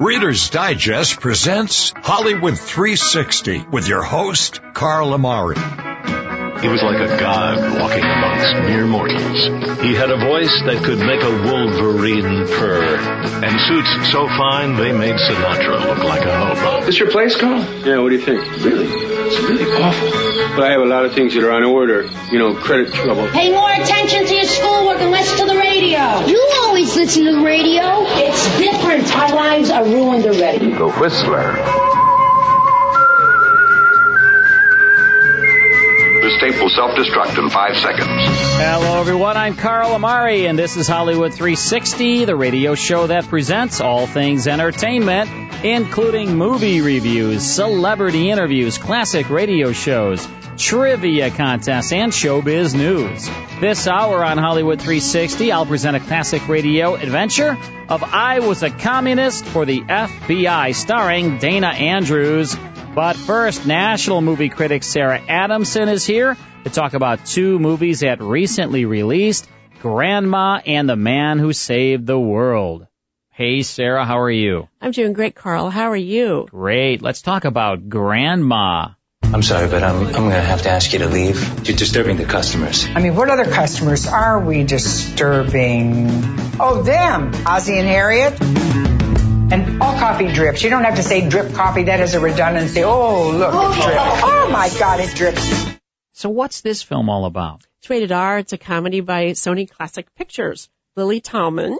Reader's Digest presents Hollywood 360 with your host, Carl Amari. He was like a god walking amongst mere mortals. He had a voice that could make a wolverine purr, and suits so fine they made Sinatra look like a hobo. This your place, Carl? Yeah, what do you think? Really? It's really awful. But I have a lot of things that are on order. You know, credit trouble. Pay more attention to your schoolwork and less to the radio. You always listen to the radio. It's different. Our lives are ruined already. The Whistler. This tape will self-destruct in five seconds. Hello, everyone. I'm Carl Amari, and this is Hollywood 360, the radio show that presents all things entertainment, including movie reviews, celebrity interviews, classic radio shows, trivia contests, and showbiz news. This hour on Hollywood 360, I'll present a classic radio adventure of I Was a Communist for the FBI, starring Dana Andrews. But first, national movie critic Sarah Adamson is here to talk about two movies that recently released Grandma and the Man Who Saved the World. Hey, Sarah, how are you? I'm doing great, Carl. How are you? Great. Let's talk about Grandma. I'm sorry, but I'm, I'm going to have to ask you to leave. You're disturbing the customers. I mean, what other customers are we disturbing? Oh, them. Ozzie and Harriet. And all coffee drips. You don't have to say drip coffee. That is a redundancy. Oh, look, it drips. Oh my God, it drips. So what's this film all about? It's rated R. It's a comedy by Sony Classic Pictures. Lily Tomlin,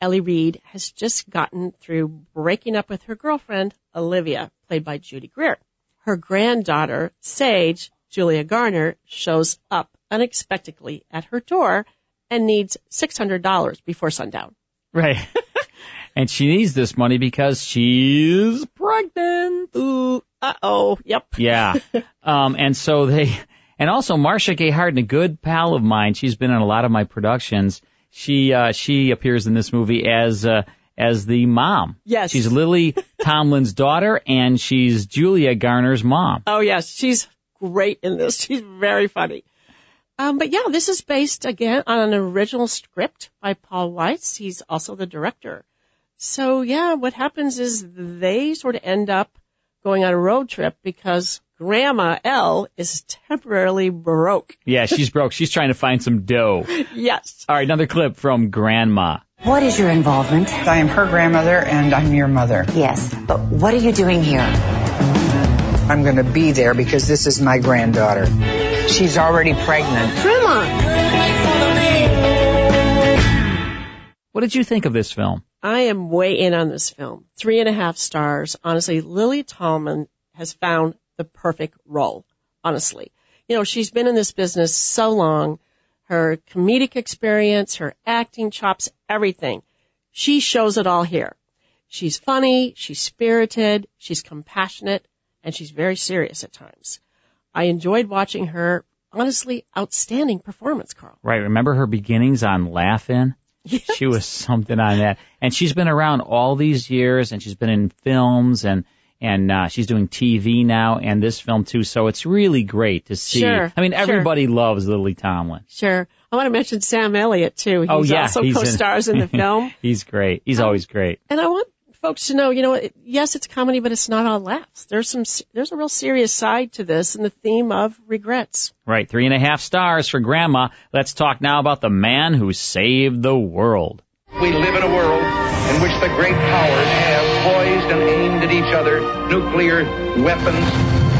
Ellie Reid, has just gotten through breaking up with her girlfriend, Olivia, played by Judy Greer. Her granddaughter, Sage, Julia Garner, shows up unexpectedly at her door and needs $600 before sundown. Right. and she needs this money because she's pregnant. Ooh, uh-oh, yep. Yeah. Um, and so they, and also Marcia Gay Harden, a good pal of mine. She's been in a lot of my productions. She, uh, she appears in this movie as, uh, as the mom. Yes. She's Lily Tomlin's daughter and she's Julia Garner's mom. Oh yes, she's great in this. She's very funny. Um, but yeah, this is based again on an original script by Paul Weitz. He's also the director. So yeah, what happens is they sort of end up going on a road trip because Grandma Elle is temporarily broke. Yeah, she's broke. She's trying to find some dough. Yes. All right, another clip from Grandma. What is your involvement? I am her grandmother and I'm your mother. Yes, but what are you doing here? I'm going to be there because this is my granddaughter. She's already pregnant. Grandma! What did you think of this film? I am way in on this film. Three and a half stars. Honestly, Lily Tomlin has found the perfect role. Honestly. You know, she's been in this business so long. Her comedic experience, her acting chops, everything. She shows it all here. She's funny, she's spirited, she's compassionate, and she's very serious at times. I enjoyed watching her honestly outstanding performance, Carl. Right. Remember her beginnings on Laugh-In? Yes. She was something on that. And she's been around all these years and she's been in films and and uh, she's doing TV now and this film too. So it's really great to see. Sure, I mean, sure. everybody loves Lily Tomlin. Sure. I want to mention Sam Elliott too. He's oh yeah, also he's co-stars in, the film. he's great. He's always great. And I want folks to know, you know, it- yes, it's comedy, but it's not all laughs. There's some, there's a real serious side to this and the theme of regrets. Right. Three and a half stars for Grandma. Let's talk now about the man who saved the world. We live in a world in which the great powers have poised and aimed at each other nuclear weapons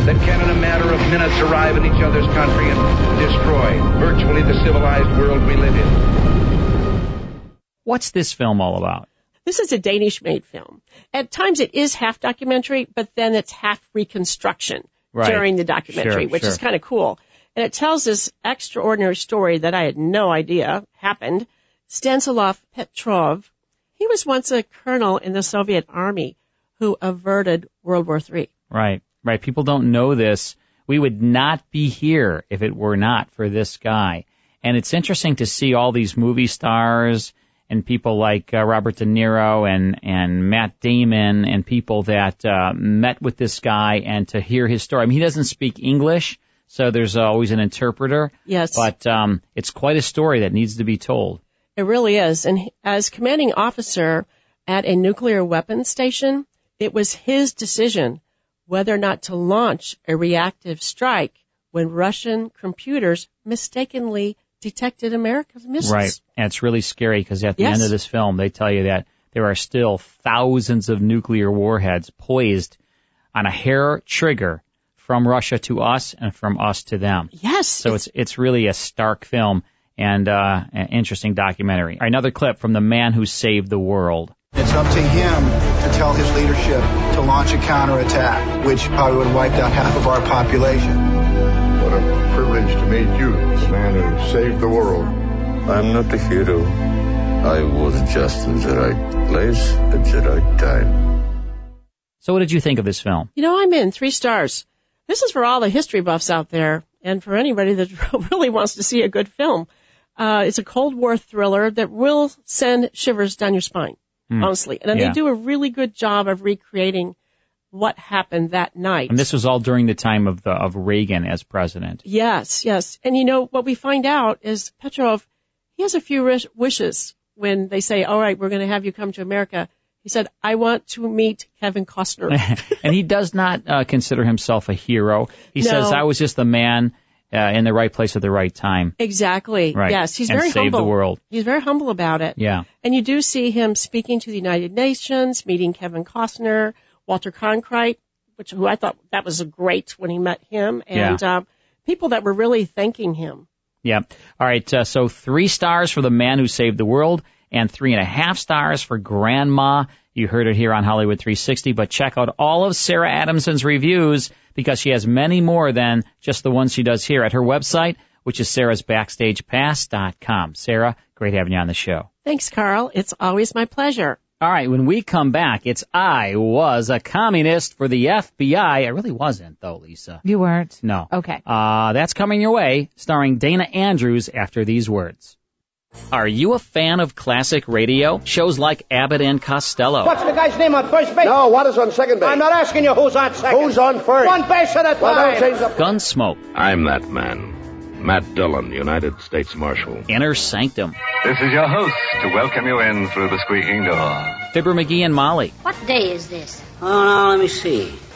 that can in a matter of minutes arrive in each other's country and destroy virtually the civilized world we live in. What's this film all about? This is a Danish made film. At times it is half documentary, but then it's half reconstruction Right. during the documentary, Sure, which sure. is kind of cool. And it tells this extraordinary story that I had no idea happened. Stanislav Petrov, he was once a colonel in the Soviet army who averted World War III. Right, right. People don't know this. We would not be here if it were not for this guy. And it's interesting to see all these movie stars and people like uh, Robert De Niro and and Matt Damon and people that uh, met with this guy and to hear his story. I mean, he doesn't speak English, so there's always an interpreter. Yes. But um, it's quite a story that needs to be told. It really is. And as commanding officer, at a nuclear weapons station, it was his decision whether or not to launch a reactive strike when Russian computers mistakenly detected America's missiles. Right. And it's really scary because at the Yes. end of this film, they tell you that there are still thousands of nuclear warheads poised on a hair trigger from Russia to us and from us to them. Yes. So it's it's really a stark film and uh, an interesting documentary. Another clip from the man who saved the world. It's up to him to tell his leadership to launch a counterattack, which probably would have wiped out half of our population. What a privilege to meet you, the man who saved the world. I'm not a hero. I was just in the right place at the right time. So what did you think of this film? You know, I'm in three stars. This is for all the history buffs out there and for anybody that really wants to see a good film. Uh, it's a Cold War thriller that will send shivers down your spine, Hmm. honestly. And Yeah. they do a really good job of recreating what happened that night. And this was all during the time of the of Reagan as president. Yes, yes. And you know, what we find out is Petrov, he has a few wish- wishes when they say, all right, we're going to have you come to America. He said, I want to meet Kevin Costner. and he does not uh, consider himself a hero. He No. says, "I was just the man uh, in the right place at the right time." exactly. Right. Yes, he's And very saved humble. the world. He's very humble about it. Yeah. And you do see him speaking to the United Nations, meeting Kevin Costner, Walter Cronkite, which who I thought that was a great when he met him, and Yeah. um, people that were really thanking him. Yeah. All right. Uh, so three stars for the man who saved the world, and three and a half stars for Grandma. You heard it here on Hollywood 360, but check out all of Sarah Adamson's reviews because she has many more than just the ones she does here at her website, which is sarahsbackstagepass.com. Sarah, great having you on the show. Thanks, Carl. It's always my pleasure. All right, when we come back, it's I was a communist for the FBI. I really wasn't, though, Lisa. You weren't? No. Okay. Uh, that's coming your way, starring Dana Andrews after these words. Are you a fan of classic radio? Shows like Abbott and Costello. What's the guy's name on first base? No, what is on second base? I'm not asking you who's on second. Who's on first? One base at a Well, time. don't change the... Gunsmoke. I'm that man. Matt Dillon, United States Marshal. Inner Sanctum. This is your host to welcome you in through the squeaking door. Fibber McGee and Molly. What day is this? Oh, now let me see.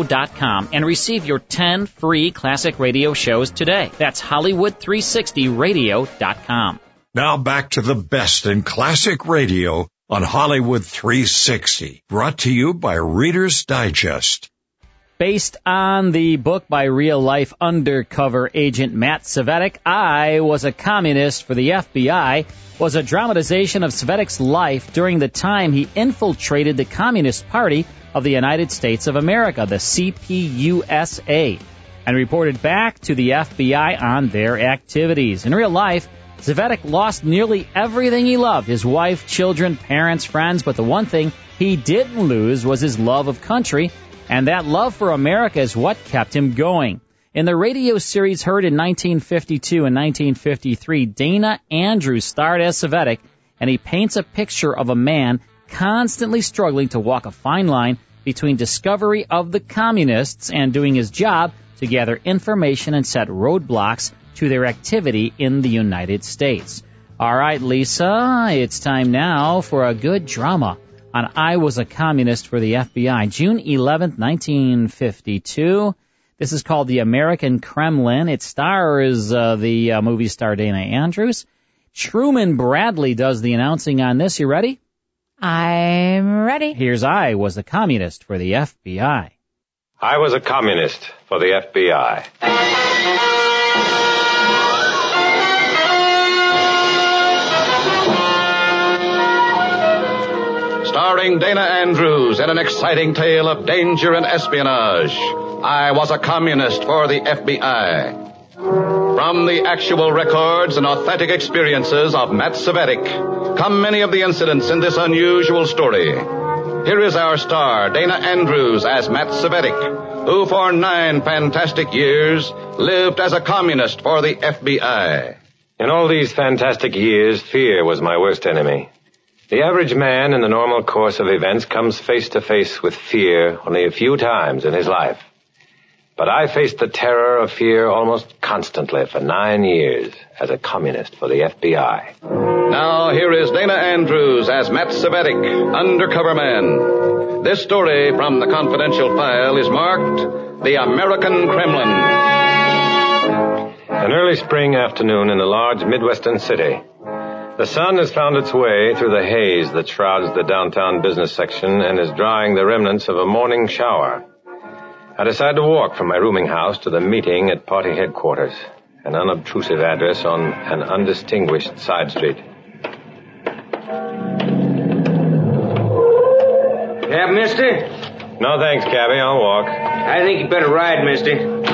Hollywood360radio.com and receive your 10 free classic radio shows today. That's Hollywood360radio.com. Now back to the best in classic radio on Hollywood 360, brought to you by Reader's Digest. Based on the book by real life undercover agent Matt Cvetic, I Was a Communist for the FBI, was a dramatization of Cvetic's life during the time he infiltrated the Communist Party of the United States of America, the CPUSA, and reported back to the FBI on their activities. In real life, Cvetic lost nearly everything he loved his wife, children, parents, friends, but the one thing he didn't lose was his love of country, and that love for America is what kept him going. In the radio series heard in 1952 and 1953, Dana Andrews starred as Cvetic, and he paints a picture of a man constantly struggling to walk a fine line between discovery of the communists and doing his job to gather information and set roadblocks to their activity in the United States. All right, Lisa, it's time now for a good drama on I Was a Communist for the FBI, June 11th, 1952. This is called The American Kremlin. It stars uh, the uh, movie star Dana Andrews. Truman Bradley does the announcing on this. You ready? I'm ready. Here's I Was a Communist for the FBI. I was a communist for the FBI. Starring Dana Andrews in an exciting tale of danger and espionage. I was a communist for the FBI. From the actual records and authentic experiences of Matt Cvetic come many of the incidents in this unusual story. Here is our star, Dana Andrews, as Matt Cvetic, who for nine fantastic years lived as a communist for the FBI. In all these fantastic years, fear was my worst enemy. The average man in the normal course of events comes face to face with fear only a few times in his life. But I faced the terror of fear almost constantly for nine years as a communist for the FBI. Now here is Dana Andrews as Matt Cvetic, undercover man. This story from the confidential file is marked The American Kremlin. An early spring afternoon in a large Midwestern city. The sun has found its way through the haze that shrouds the downtown business section and is drying the remnants of a morning shower. I decide to walk from my rooming house to the meeting at party headquarters, an unobtrusive address on an undistinguished side street. Cab, mister? No thanks, cabby. I'll walk. I think you better ride, mister.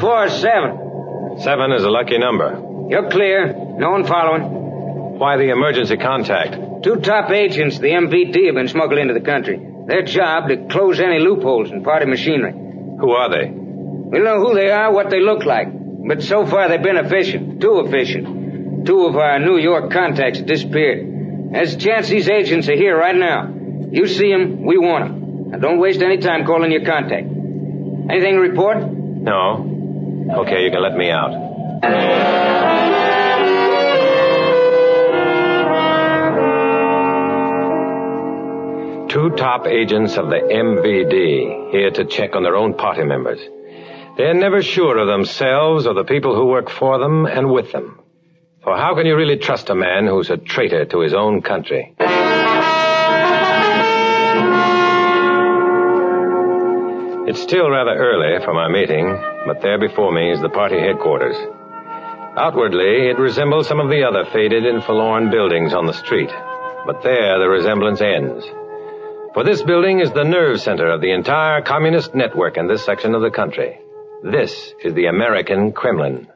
Four seven. Seven is a lucky number. You're clear. No one following. Why the emergency contact? Two top agents the MVD have been smuggled into the country. Their job to close any loopholes in party machinery. Who are they? We know who they are, what they look like. But so far they've been efficient. Too efficient. Two of our New York contacts disappeared. There's a chance these agents are here right now. You see them, we want them. Now don't waste any time calling your contact. Anything to report? No. Okay, you can let me out. Two top agents of the MVD here to check on their own party members. They're never sure of themselves or the people who work for them and with them. For how can you really trust a man who's a traitor to his own country? It's still rather early for my meeting, but there before me is the party headquarters. Outwardly, it resembles some of the other faded and forlorn buildings on the street, but there the resemblance ends. For this building is the nerve center of the entire communist network in this section of the country. This is the American Kremlin.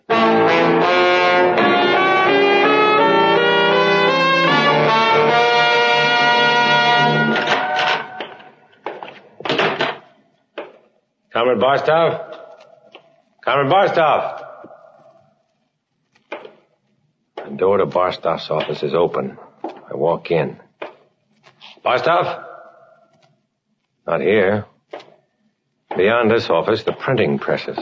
Comrade Barstov? Comrade Barstov! The door to Barstov's office is open. I walk in. Barstov? Not here. Beyond this office, the printing presses.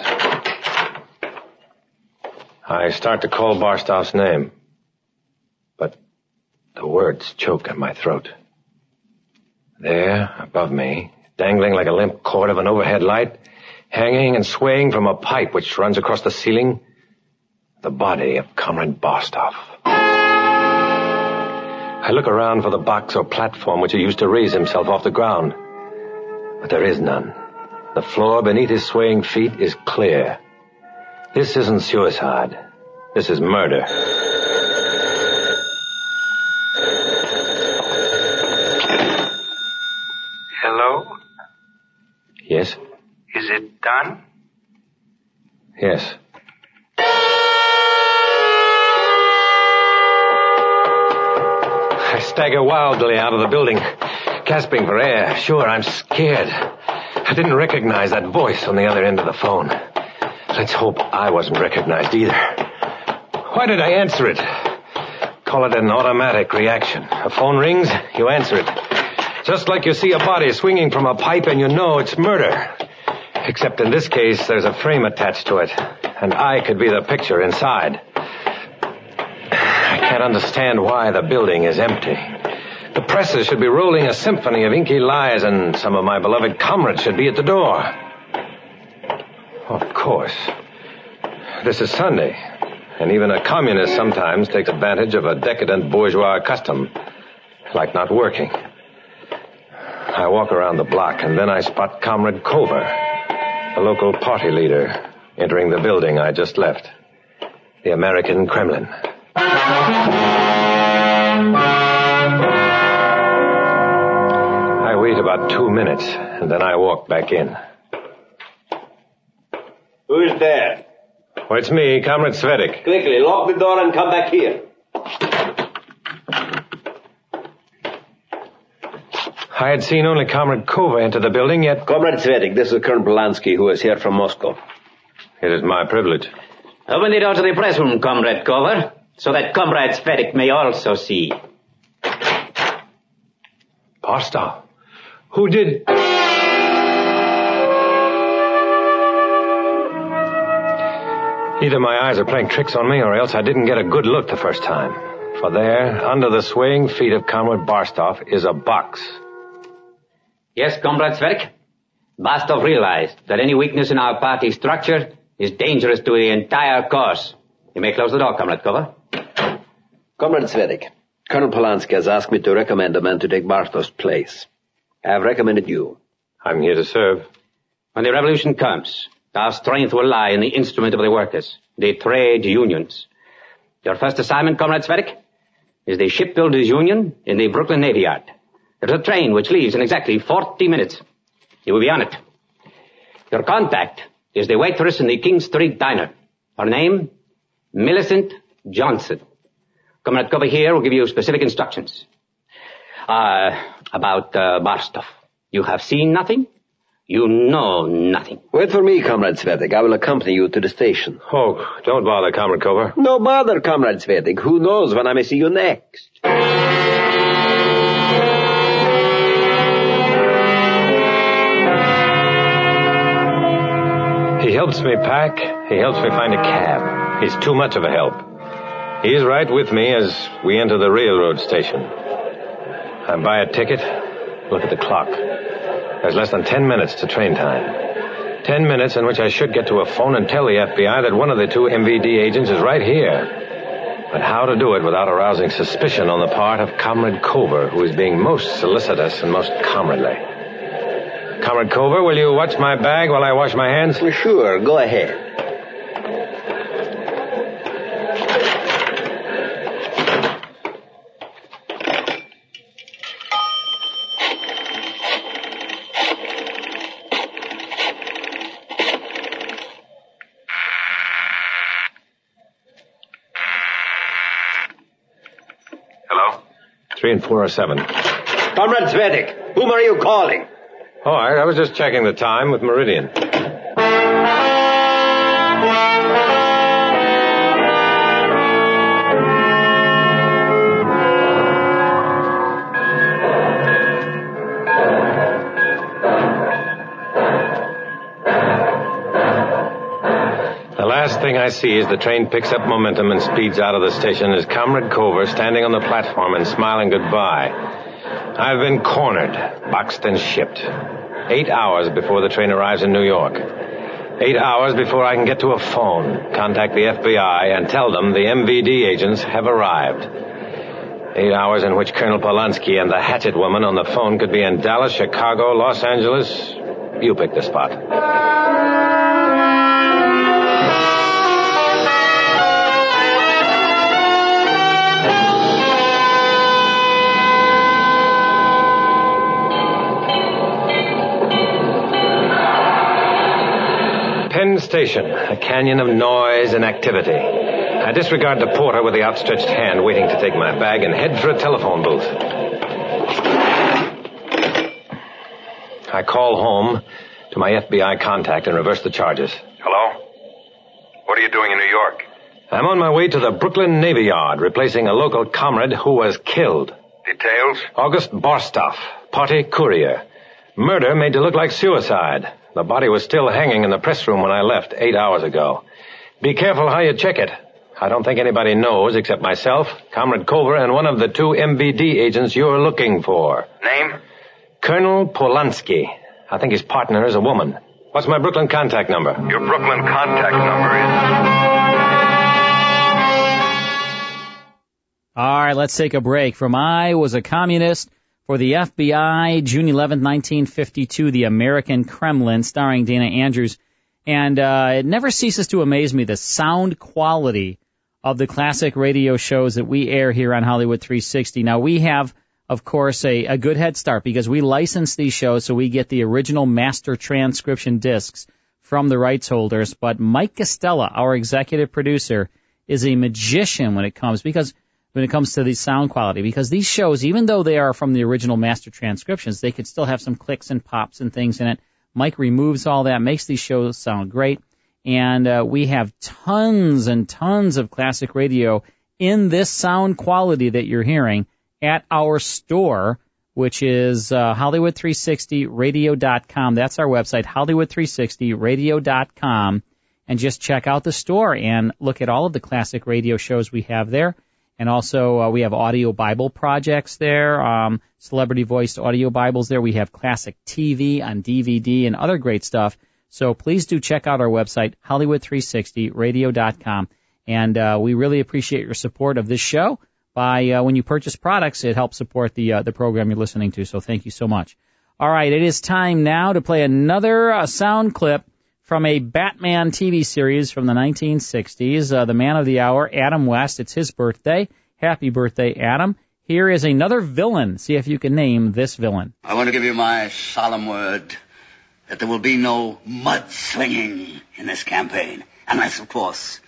I start to call Barstov's name. But the words choke in my throat. There, above me, dangling like a limp cord of an overhead light, hanging and swaying from a pipe which runs across the ceiling, the body of Comrade Barstow. I look around for the box or platform which he used to raise himself off the ground. But there is none. The floor beneath his swaying feet is clear. This isn't suicide. This is murder. Hello? Yes? Is it done? Yes. I stagger wildly out of the building, gasping for air. Sure, I'm scared. I didn't recognize that voice on the other end of the phone. Let's hope I wasn't recognized either. Why did I answer it? Call it an automatic reaction. A phone rings, you answer it. Just like you see a body swinging from a pipe and you know it's murder. Except in this case, there's a frame attached to it, and I could be the picture inside. I can't understand why the building is empty. The presses should be rolling a symphony of inky lies, and some of my beloved comrades should be at the door. Of course. This is Sunday, and even a communist sometimes takes advantage of a decadent bourgeois custom, like not working. I walk around the block, and then I spot Comrade Cover, the local party leader, entering the building I just left. The American Kremlin. I wait about two minutes, and then I walk back in. Who's there? Well, it's me, Comrade Cvetic. Quickly, lock the door and come back here. I had seen only Comrade Kova enter the building, yet... Comrade Cvetic, this is Colonel Polanski, who is here from Moscow. It is my privilege. Open the door to the press room, Comrade Kova, so that Comrade Cvetic may also see. Barstow. Who did... Either my eyes are playing tricks on me, or else I didn't get a good look the first time. For there, under the swaying feet of Comrade Barstov, is a box. Yes, Comrade Cvetic? Barstow realized that any weakness in our party structure is dangerous to the entire cause. You may close the door, Comrade Kova. Comrade Cvetic, Colonel Polanski has asked me to recommend a man to take Barstow's place. I have recommended you. I'm here to serve. When the revolution comes, our strength will lie in the instrument of the workers, the trade unions. Your first assignment, Comrade Cvetic, is the shipbuilders union in the Brooklyn Navy Yard. There's a train which leaves in exactly 40 minutes. You will be on it. Your contact is the waitress in the King Street Diner. Her name, Millicent Johnson. Comrade Cover here will give you specific instructions. Uh, about uh, Barstow. You have seen nothing? You know nothing. Wait for me, Comrade Cvetic. I will accompany you to the station. Oh, don't bother, Comrade Cover. No bother, Comrade Cvetic. Who knows when I may see you next? Helps me pack. He helps me find a cab. He's too much of a help. He's right with me as we enter the railroad station. I buy a ticket. Look at the clock. There's less than ten minutes to train time. Ten minutes in which I should get to a phone and tell the FBI that one of the two MVD agents is right here. But how to do it without arousing suspicion on the part of Comrade Cover, who is being most solicitous and most comradely. Comrade Cover, will you watch my bag while I wash my hands? Sure, go ahead. Hello? Three and four or seven. Comrade Cvetic, whom are you calling? All right, I was just checking the time with Meridian. The last thing I see as the train picks up momentum and speeds out of the station is Comrade Cover standing on the platform and smiling goodbye. I've been cornered, boxed and shipped. Eight hours before the train arrives in New York. Eight hours before I can get to a phone, contact the FBI, and tell them the MVD agents have arrived. Eight hours in which Colonel Polanski and the hatchet woman on the phone could be in Dallas, Chicago, Los Angeles. You pick the spot. Station, a canyon of noise and activity. I disregard the porter with the outstretched hand waiting to take my bag and head for a telephone booth. I call home to my FBI contact and reverse the charges. Hello? What are you doing in New York? I'm on my way to the Brooklyn Navy Yard, replacing a local comrade who was killed. Details? August Barstow, party courier. Murder made to look like suicide. The body was still hanging in the press room when I left eight hours ago. Be careful how you check it. I don't think anybody knows except myself, Comrade Cover, and one of the two MVD agents you're looking for. Name? Colonel Polanski. I think his partner is a woman. What's my Brooklyn contact number? Your Brooklyn contact number is. All right, let's take a break. From I was a communist for the FBI, June 11, 1952, The American Kremlin, starring Dana Andrews. And uh, it never ceases to amaze me the sound quality of the classic radio shows that we air here on Hollywood 360. Now, we have, of course, a, a good head start because we license these shows so we get the original master transcription discs from the rights holders. But Mike Costella, our executive producer, is a magician when it comes because when it comes to the sound quality because these shows, even though they are from the original master transcriptions, they could still have some clicks and pops and things in it. Mike removes all that, makes these shows sound great, and uh, we have tons and tons of classic radio in this sound quality that you're hearing at our store, which is uh, Hollywood360radio.com. That's our website, Hollywood360radio.com, and just check out the store and look at all of the classic radio shows we have there. And also, uh, we have audio Bible projects there, um, celebrity voiced audio Bibles there. We have classic TV on DVD and other great stuff. So please do check out our website, Hollywood360radio.com. And uh, we really appreciate your support of this show. By uh, when you purchase products, it helps support the uh, the program you're listening to. So thank you so much. All right, it is time now to play another uh, sound clip from a Batman TV series from the 1960s. Uh, the man of the hour, Adam West. It's his birthday. Happy birthday, Adam. Here is another villain. See if you can name this villain. I want to give you my solemn word that there will be no mudslinging in this campaign, unless, of course,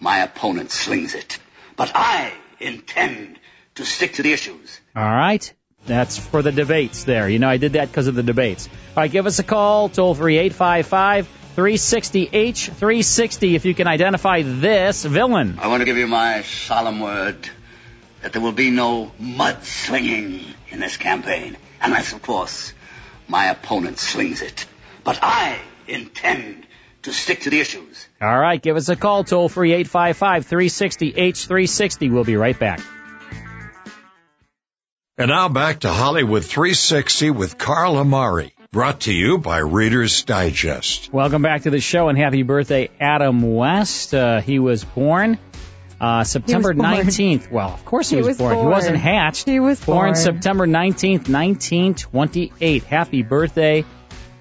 my opponent slings it. But I intend to stick to the issues. All right. That's for the debates there. You know, I did that because of the debates. All right, give us a call, toll free 855 360H 360 if you can identify this villain. I want to give you my solemn word that there will be no mudslinging in this campaign, unless, of course, my opponent slings it. But I intend to stick to the issues. All right, give us a call, toll free 855 360H 360. We'll be right back. And now back to Hollywood 360 with Carl Amari. Brought to you by Reader's Digest. Welcome back to the show and happy birthday, Adam West. Uh, he was born uh, September born. 19th. Well, of course he, He was, was born. He wasn't hatched. He was born born. September 19th, 1928. Happy birthday,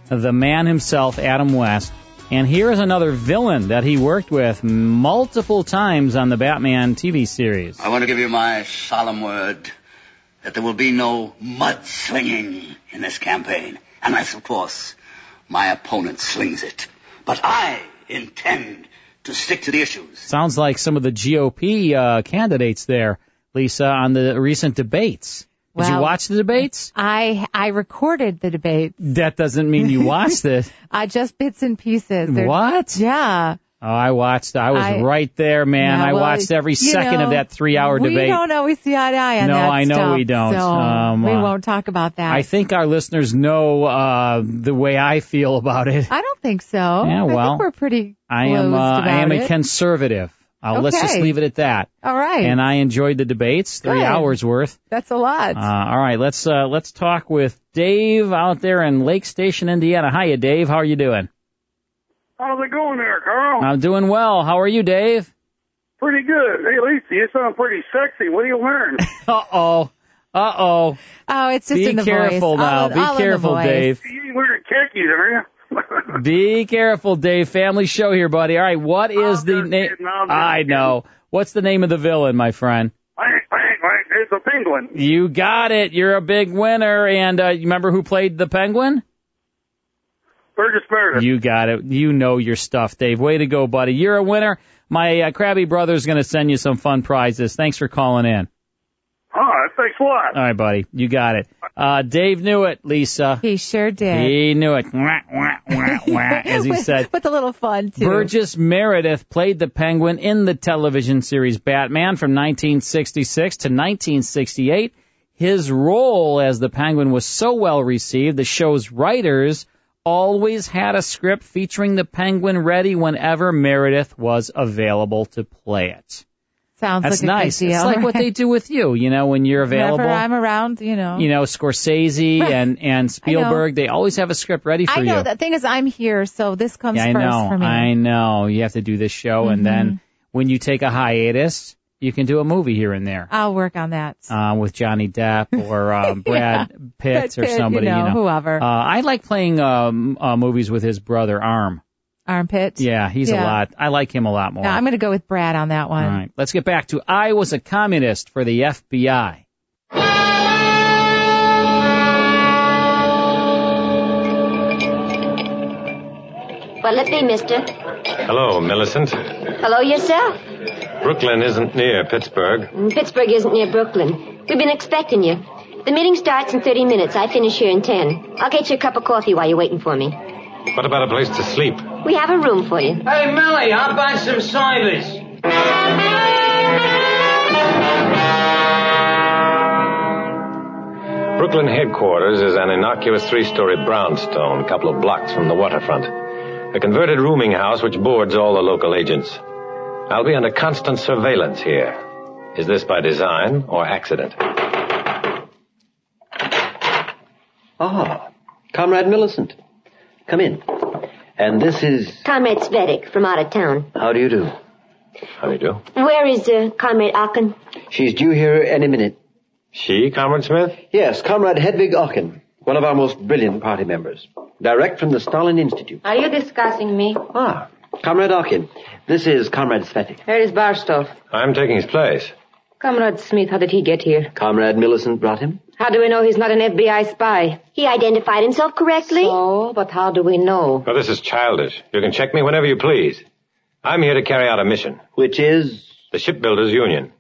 the man himself, Adam West. And here is another villain that he worked with multiple times on the Batman TV series. I want to give you my solemn word that there will be no mudslinging in this campaign, unless, of course, my opponent slings it. But I intend to stick to the issues. Sounds like some of the GOP uh, candidates there, Lisa, on the recent debates. Did you watch the debates? I I recorded the debate. That doesn't mean you watched it. I just bits and pieces. They're- What? Yeah. Oh, I watched. I was I- right there, man. Yeah, I well, watched every second know, of that three-hour debate. we don't always see eye to eye on No, that I know stuff, we don't. So Um, we uh, won't talk about that. I think our listeners know uh, the way I feel about it. I don't think so. Yeah, I well, think we're pretty I am. Uh, I am a it. conservative. Uh, Let's just leave it at that. All right. And I enjoyed the debates, three Good. hours worth. That's a lot. Uh, all right, let's uh, let's talk with Dave out there in Lake Station, Indiana. Hiya, Dave. How are you doing? How's it going there, Carl? I'm doing well. How are you, Dave? pretty good. Hey, Lisa, you sound pretty sexy. What are you wearing? Uh oh. Uh oh. oh, it's just Be in the careful voice. now. All, Be all in the careful. Dave. you ain't wearing khakis, are you? Be careful, Dave. Family show here, buddy. All right, what is the name? I'm just I know. What's the name of the villain, my friend? Wait, wait, wait. It's a penguin. You got it. You're a big winner. And uh, you remember who played the penguin? Burgess Meredith. You got it. You know your stuff, Dave. Way to go, buddy. You're a winner. My uh, crabby brother's going to send you some fun prizes. Thanks for calling in. All right, thanks a lot. All right, buddy. You got it. Uh, Dave knew it, Lisa. He sure did. He knew it. Wah, wah, wah, wah, as he with, said. with a little fun too. Burgess Meredith played the Penguin in the television series Batman from 1966 to 1968. His role as the Penguin was so well received, the show's writers always had a script featuring the Penguin ready whenever Meredith was available to play it. Sounds That's like a nice. Deal. It's like what they do with you, you know, when you're available. Whenever I'm around, you know. you know, Scorsese and, and Spielberg, they always have a script ready for you. I know. you. The thing is, I'm here, so this comes Yeah, I first know. for me. I know. You have to do this show, and Mhm. then when you take a hiatus, you can do a movie here and there I'll work on that. uh, with Johnny Depp or um, Brad Pitt Brad or Pitt, you somebody. know, whoever. Uh, I like playing um, uh, movies with his brother Arm. Armpit. Yeah, he's a lot. I like him a lot more. No, I'm going to go with Brad on that one. All right, let's get back to I was a communist for the FBI. What'll it be, mister? Hello, Millicent. Hello yourself. Brooklyn isn't near Pittsburgh. Mm, Pittsburgh isn't near Brooklyn. We've been expecting you. The meeting starts in 30 minutes. I finish here in 10. I'll get you a cup of coffee while you're waiting for me. What about a place to sleep? We have a room for you. Hey, Millie, how about some silence? Brooklyn headquarters is an innocuous three-story brownstone a couple of blocks from the waterfront. A converted rooming house which boards all the local agents. I'll be under constant surveillance here. Is this by design or accident? Ah, Comrade Millicent. Come in. And this is... Comrade Cvetic from out of town. How do you do? How do you do? Where is uh, Comrade Aachen? She's due here any minute. She, Comrade Smith? Yes, Comrade Hedvig Ocken, one of our most brilliant party members. Direct from the Stalin Institute. Are you discussing me? Ah, Comrade Ocken, this is Comrade Cvetic. Where is Barstov? I'm taking his place. Comrade Smith, how did he get here? Comrade Millicent brought him. How do we know he's not an FBI spy? He identified himself correctly. So, but how do we know? Well, this is childish. You can check me whenever you please. I'm here to carry out a mission. Which is? The Shipbuilders Union.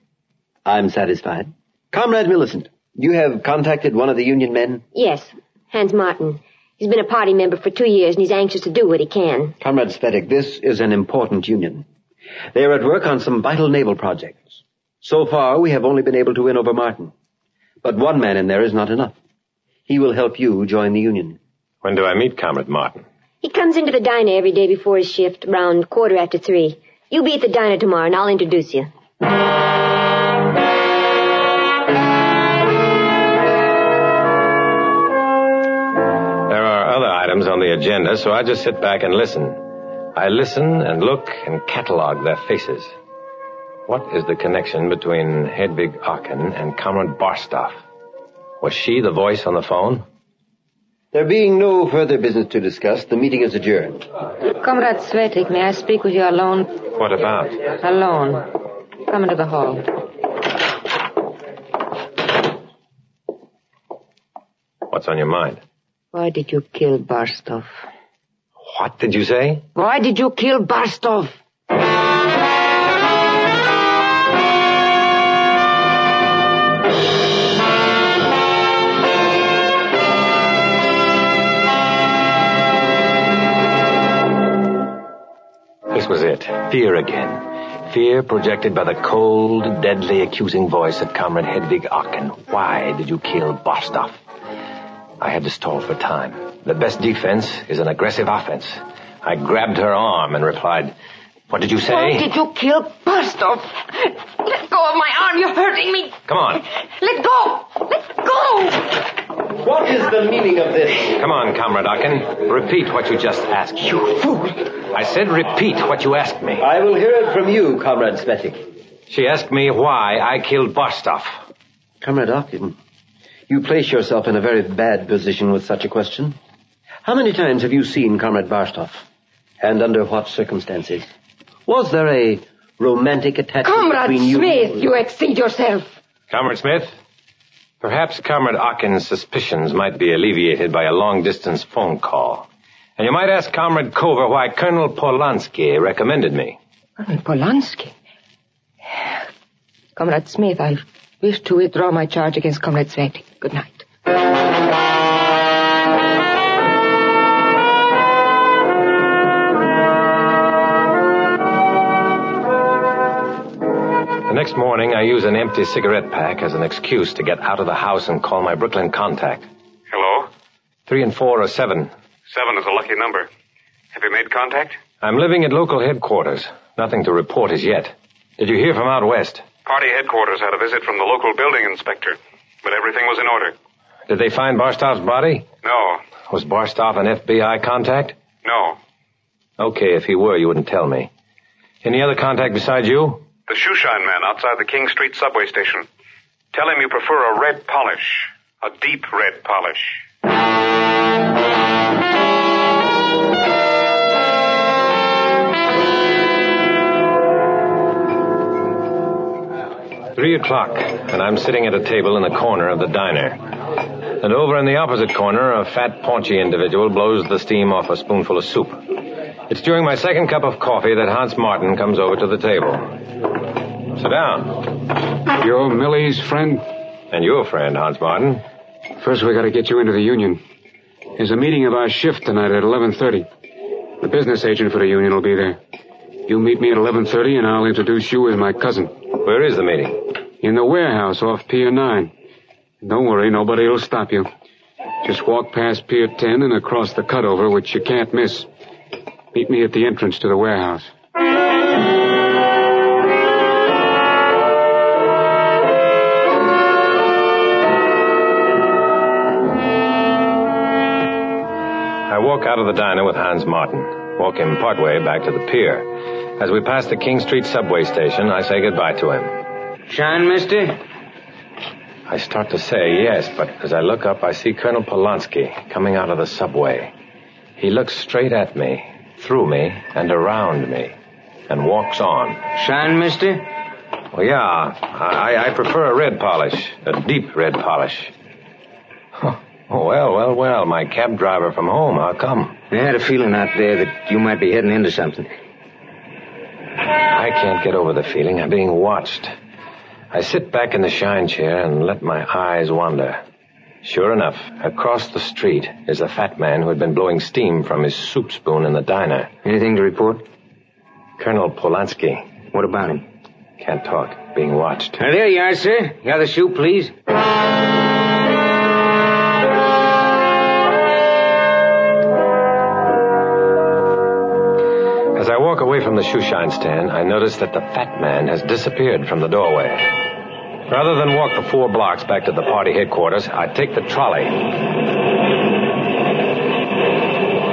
I'm satisfied. Comrade Millicent, you have contacted one of the union men? Yes, Hans Martin. He's been a party member for two years and he's anxious to do what he can. Comrade Cvetic, this is an important union. They are at work on some vital naval projects. So far, we have only been able to win over Martin. But one man in there is not enough. He will help you join the union. When do I meet Comrade Martin? He comes into the diner every day before his shift, around quarter after three. You'll be at the diner tomorrow and I'll introduce you. Items on the agenda, so I just sit back and listen. I listen and look and catalog their faces. What is the connection between Hedvig Aachen and Comrade Barstoff? Was she the voice on the phone? There being no further business to discuss, the meeting is adjourned. Comrade Cvetic, may I speak with you alone? What about? Alone. Come into the hall. What's on your mind? Why did you kill Barstov? What did you say? Why did you kill Barstov? This was it. Fear again. Fear projected by the cold, deadly, accusing voice of Comrade Hedvig Aachen. Why did you kill Barstoff? I had to stall for time. The best defense is an aggressive offense. I grabbed her arm and replied, What did you say? Why did you kill Barstov? Let go of my arm. You're hurting me. Come on. Let go. Let go. What is the meaning of this? Come on, Comrade Aachen. Repeat what you just asked. You fool. I said repeat what you asked me. I will hear it from you, Comrade Cvetic. She asked me why I killed Barstoff. Comrade Ocken, you place yourself in a very bad position with such a question. How many times have you seen Comrade Barstoff? And under what circumstances? Was there a romantic attachment Comrade between you? Comrade Smith, you exceed yourself. Comrade Smith, perhaps Comrade Aaken's suspicions might be alleviated by a long-distance phone call. And you might ask Comrade Cover why Colonel Polanski recommended me. Colonel Polanski? Comrade Smith, I wish to withdraw my charge against Comrade Cvetic. Good night. The next morning, I use an empty cigarette pack as an excuse to get out of the house and call my Brooklyn contact. Hello? Three and four or seven. Seven is a lucky number. Have you made contact? I'm living at local headquarters. Nothing to report as yet. Did you hear from out west? Party headquarters had a visit from the local building inspector, but everything was in order. Did they find Barstoff's body? No, Was Barstoff an FBI contact? no. Okay, if he were, you wouldn't tell me. Any other contact besides you? The shoeshine man outside the King Street subway station. Tell him you prefer a red polish. A deep red polish. Three o'clock, and I'm sitting at a table in the corner of the diner. And over in the opposite corner, a fat, paunchy individual blows the steam off a spoonful of soup. It's during my second cup of coffee that Hans Martin comes over to the table. Sit down. You're Millie's friend? And your friend, Hans Martin. First, we gotta get you into the union. There's a meeting of our shift tonight at 11.30. The business agent for the union will be there. You meet me at 11.30 and I'll introduce you as my cousin. Where is the meeting? In the warehouse off Pier 9. Don't worry, nobody will stop you. Just walk past Pier 10 and across the cutover, which you can't miss. Meet me at the entrance to the warehouse. I walk out of the diner with Hans Martin, walk him partway back to the pier. As we pass the King Street subway station, I say goodbye to him. Shine, mister? I start to say yes, but as I look up, I see Colonel Polanski coming out of the subway. He looks straight at me, through me, and around me, and walks on. Shine, mister? Well, yeah, I, I prefer a red polish, a deep red polish. Huh. Oh, well, well, well, my cab driver from home, how come? I had a feeling out there that you might be heading into something. I can't get over the feeling I'm being watched. I sit back in the shine chair and let my eyes wander. Sure enough, across the street is the fat man who had been blowing steam from his soup spoon in the diner. Anything to report? Colonel Polanski. What about him? Can't talk. Being watched. Now, there you are, sir. The other shoe, please. As I walk away from the shoe shine stand, I notice that the fat man has disappeared from the doorway. Rather than walk the four blocks back to the party headquarters, I take the trolley.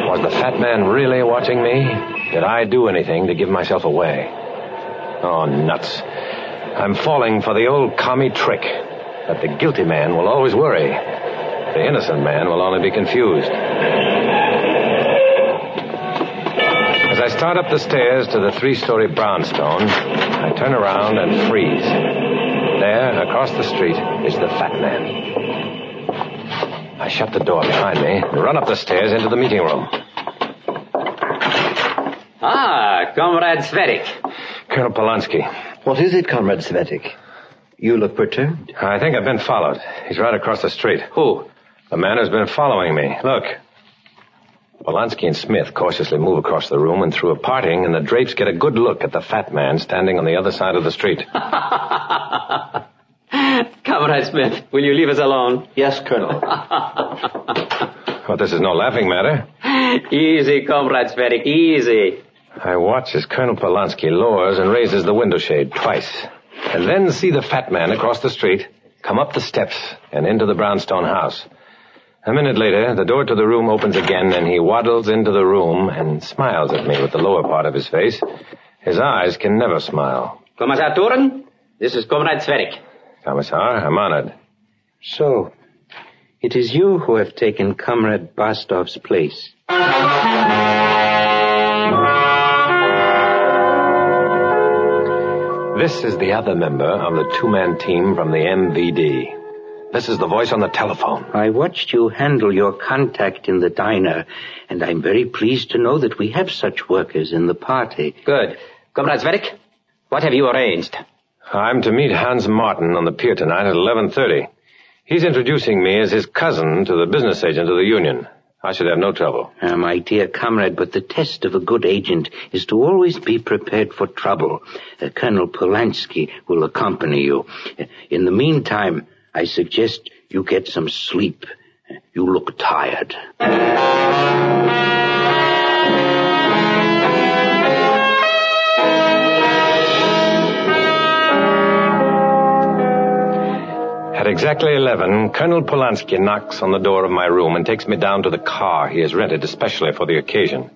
Was the fat man really watching me? Did I do anything to give myself away? Oh, nuts. I'm falling for the old commie trick that the guilty man will always worry. The innocent man will only be confused. As I start up the stairs to the three-story brownstone, I turn around and freeze. There, across the street, is the fat man. I shut the door behind me and run up the stairs into the meeting room. Ah, Comrade Cvetic. Colonel Polanski. What is it, Comrade Cvetic? You look perturbed. I think I've been followed. He's right across the street. Who? The man who's been following me. Look. Polanski and Smith cautiously move across the room and through a parting, and the drapes get a good look at the fat man standing on the other side of the street. Comrade Smith, will you leave us alone? Yes, Colonel. Well, oh, this is no laughing matter. easy, Comrade Cvetic, easy. I watch as Colonel Polanski lowers and raises the window shade twice, and then see the fat man across the street come up the steps and into the brownstone house. A minute later, the door to the room opens again, and he waddles into the room and smiles at me with the lower part of his face. His eyes can never smile. Commissar Turen, this is Comrade Cvetic. Commissar, I'm honored. So, it is you who have taken Comrade Bastov's place. This is the other member of the two-man team from the MVD. This is the voice on the telephone. I watched you handle your contact in the diner, and I'm very pleased to know that we have such workers in the party. Good. Comrade Cvetic, what have you arranged? I'm to meet Hans Martin on the pier tonight at 11.30. He's introducing me as his cousin to the business agent of the union. I should have no trouble. Ah, my dear comrade, but the test of a good agent is to always be prepared for trouble. Uh, Colonel Polanski will accompany you. Uh, In the meantime, I suggest you get some sleep. Uh, You look tired. At exactly 11, Colonel Polanski knocks on the door of my room and takes me down to the car he has rented especially for the occasion.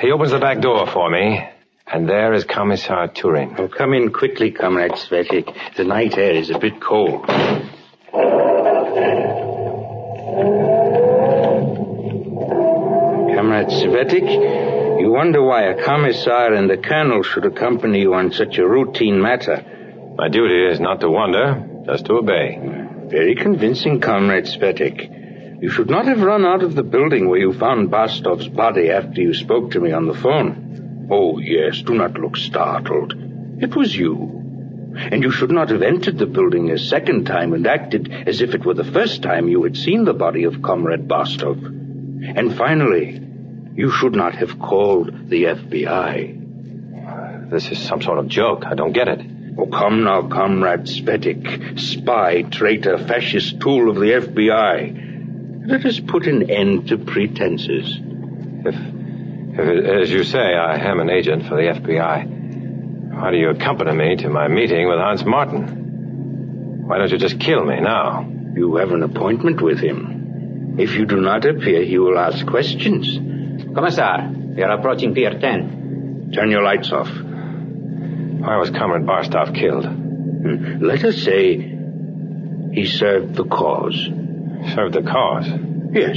He opens the back door for me, and there is Commissar Turin. Oh, come in quickly, Comrade Cvetic. The night air is a bit cold. Comrade Cvetic, you wonder why a commissar and a colonel should accompany you on such a routine matter. My duty is not to wonder, just to obey. Very convincing, Comrade Cvetic. You should not have run out of the building where you found Bastov's body after you spoke to me on the phone. Oh, yes, do not look startled. It was you. And you should not have entered the building a second time and acted as if it were the first time you had seen the body of Comrade Bastov. And finally, you should not have called the FBI. This is some sort of joke. I don't get it. Oh, come now, Comrade Cvetic, spy, traitor, fascist tool of the FBI. Let us put an end to pretenses. If, if, as you say, I am an agent for the FBI, why do you accompany me to my meeting with Hans Martin? Why don't you just kill me now? You have an appointment with him. If you do not appear, he will ask questions. Commissar, we are approaching Pier 10. Turn your lights off. Why was Comrade Barstov killed? Hmm. Let us say he served the cause. Served the cause? Yes.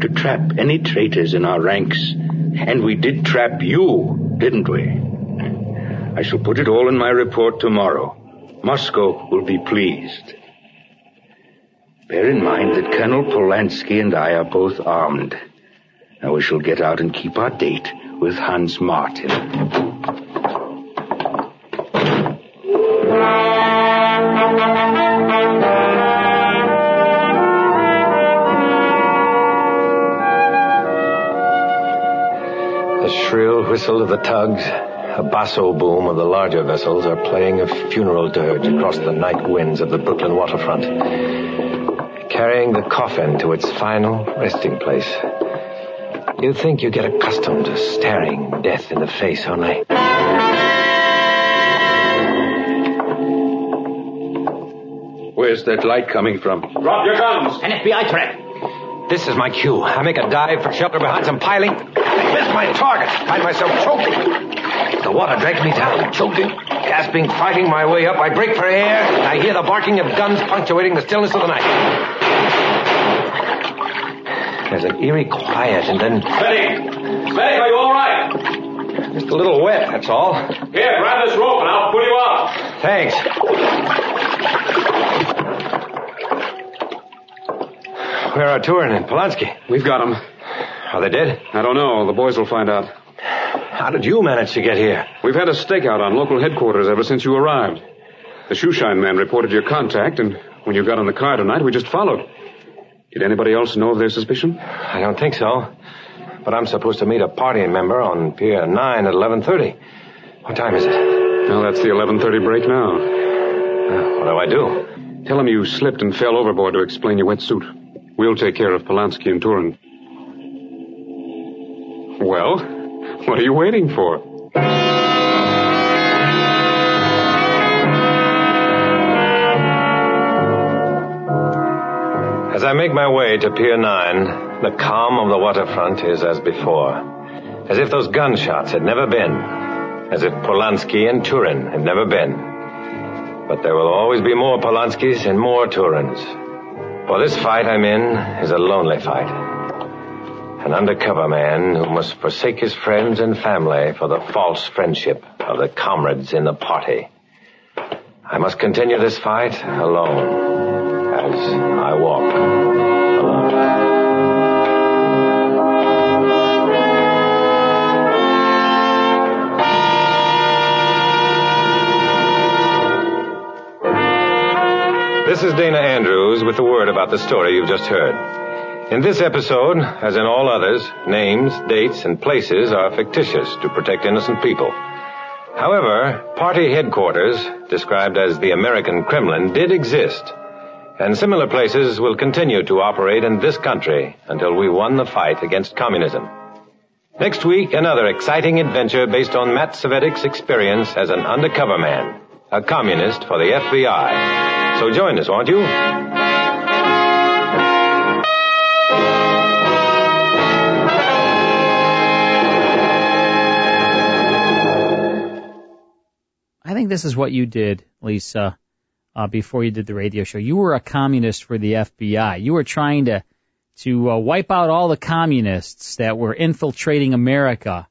To trap any traitors in our ranks. And we did trap you, didn't we? I shall put it all in my report tomorrow. Moscow will be pleased. Bear in mind that Colonel Polanski and I are both armed. Now we shall get out and keep our date with Hans Martin. Shrill whistle of the tugs, a basso boom of the larger vessels are playing a funeral dirge across the night winds of the Brooklyn waterfront, carrying the coffin to its final resting place. You think you get accustomed to staring death in the face only. Where's that light coming from? Drop your guns! An FBI threat. This is my cue. I make a dive for shelter behind some piling. I miss my target. Find myself choking. The water drags me down, choking, gasping, fighting my way up. I break for air. And I hear the barking of guns punctuating the stillness of the night. There's an eerie quiet, and then Betty! Betty, are you all right? just a little wet, that's all. Here, grab this rope and I'll pull you out. Thanks. Where are Turin and Polanski? We've got them. Are they dead? I don't know. The boys will find out. How did you manage to get here? We've had a stakeout on local headquarters ever since you arrived. The shoeshine man reported your contact, and when you got on the car tonight, we just followed. Did anybody else know of their suspicion? I don't think so. But I'm supposed to meet a party member on Pier 9 at 11.30. What time is it? Well, that's the 11.30 break now. Uh, what do I do? Tell him you slipped and fell overboard to explain your wetsuit. We'll take care of Polanski and Turin. Well, what are you waiting for? As I make my way to Pier 9, the calm of the waterfront is as before. As if those gunshots had never been. As if Polanski and Turin had never been. But there will always be more Polanskis and more Turins. For this fight I'm in is a lonely fight. An undercover man who must forsake his friends and family for the false friendship of the comrades in the party. I must continue this fight alone as I walk alone. This is Dana Andrews with the word about the story you've just heard. In this episode, as in all others, names, dates, and places are fictitious to protect innocent people. However, party headquarters, described as the American Kremlin, did exist. And similar places will continue to operate in this country until we won the fight against communism. Next week, another exciting adventure based on Matt Cvetic's experience as an undercover man, a communist for the FBI. So join us, won't you? Think this is what you did, Lisa, uh, before you did the radio show. You were a communist for the FBI. You were trying to to uh, wipe out all the communists that were infiltrating America.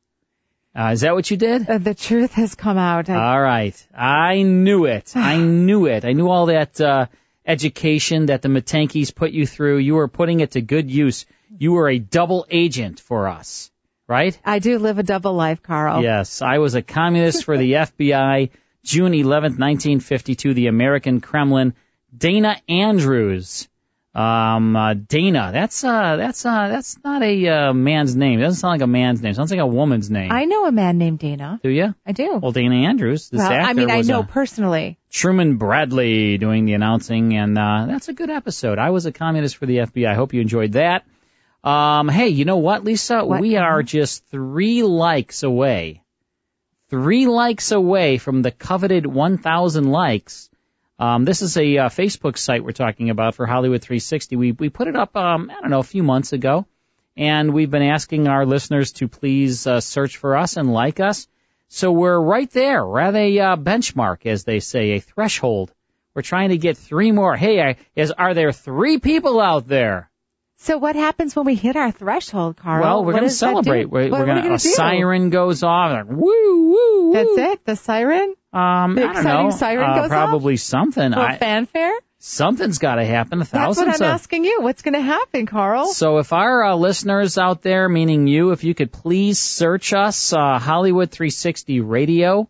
Uh, is that what you did? Uh, the truth has come out. I, All right. I knew it. I knew it. I knew all that uh, education that the Matankis put you through, you were putting it to good use. You were a double agent for us, right? I do live a double life, Carl. Yes, I was a communist for the FBI, June 11th, 1952, the American Kremlin. Dana Andrews. Um, uh, Dana. That's uh, that's uh, that's not a uh, man's name. It doesn't sound like a man's name. It sounds like a woman's name. I know a man named Dana. Do you? I do. Well, Dana Andrews. This well, actor I mean, I was know personally. Truman Bradley doing the announcing, and uh, that's a good episode. I was a communist for the FBI. I hope you enjoyed that. Um, hey, you know what, Lisa? What? We are just three likes away. Three likes away from the coveted 1,000 likes. Um, this is a uh, Facebook site we're talking about for Hollywood 360. We we put it up, um, I don't know, a few months ago, and we've been asking our listeners to please uh, search for us and like us. So we're right there. We're at a uh, benchmark, as they say, a threshold. We're trying to get three more. Hey, I- is are there three people out there? So what happens when we hit our threshold, Carl? well, we're going to does that do? celebrate. We're, we're going to a do? siren goes off. Like, woo woo. That's it. The siren. Um, The I don't exciting know. siren uh, goes off? probably something. For I, fanfare. something's got to happen. A That's what I'm a- asking you. What's going to happen, Carl? So if our uh, listeners out there, meaning you, if you could please search us, uh, Hollywood 360 Radio.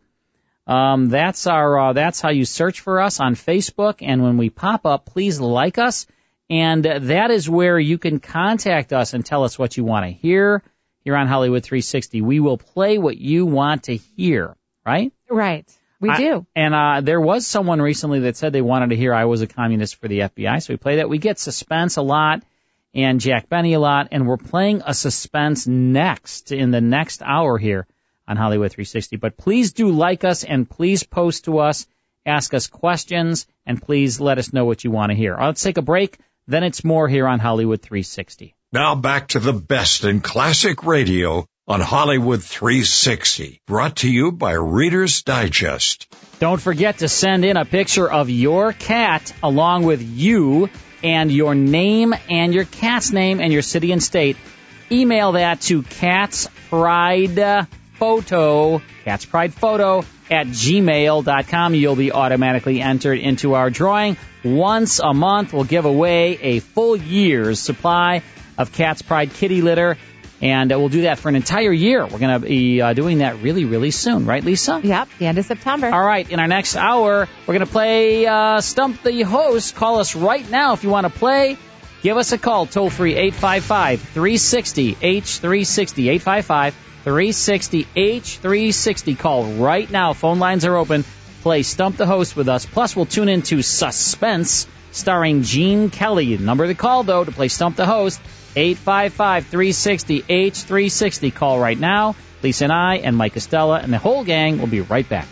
Um, that's our, uh, that's how you search for us on Facebook. And when we pop up, please like us. And that is where you can contact us and tell us what you want to hear here on Hollywood 360. We will play what you want to hear, right? Right. We I- do. And uh, there was someone recently that said they wanted to hear I was a communist for the FBI, so we play that. We get suspense a lot and Jack Benny a lot, and we're playing a suspense next in the next hour here on Hollywood 360. But please do like us and please post to us, ask us questions, and please let us know what you want to hear. Let's take a break. Then it's more here on Hollywood 360. Now back to the best in classic radio on Hollywood 360. Brought to you by Reader's Digest. Don't forget to send in a picture of your cat along with you and your name and your cat's name and your city and state. Email that to Cat's Pride uh, Photo, Cat's Pride Photo at gmail.com. You'll be automatically entered into our drawing. Once a month, we'll give away a full year's supply of Cat's Pride kitty litter. And uh, we'll do that for an entire year. We're going to be uh, doing that really, really soon, right, Lisa? Yep, the end of September. All right, in our next hour, we're going to play uh, Stump the Host. Call us right now if you want to play. Give us a call, toll free, 855 360 H360. 855 360 H360. Call right now. Phone lines are open. Play Stump the Host with us. Plus, we'll tune into Suspense, starring Gene Kelly. Number to call, though, to play Stump the Host, 855 360 H360. Call right now. Lisa and I and Mike Estella and the whole gang will be right back.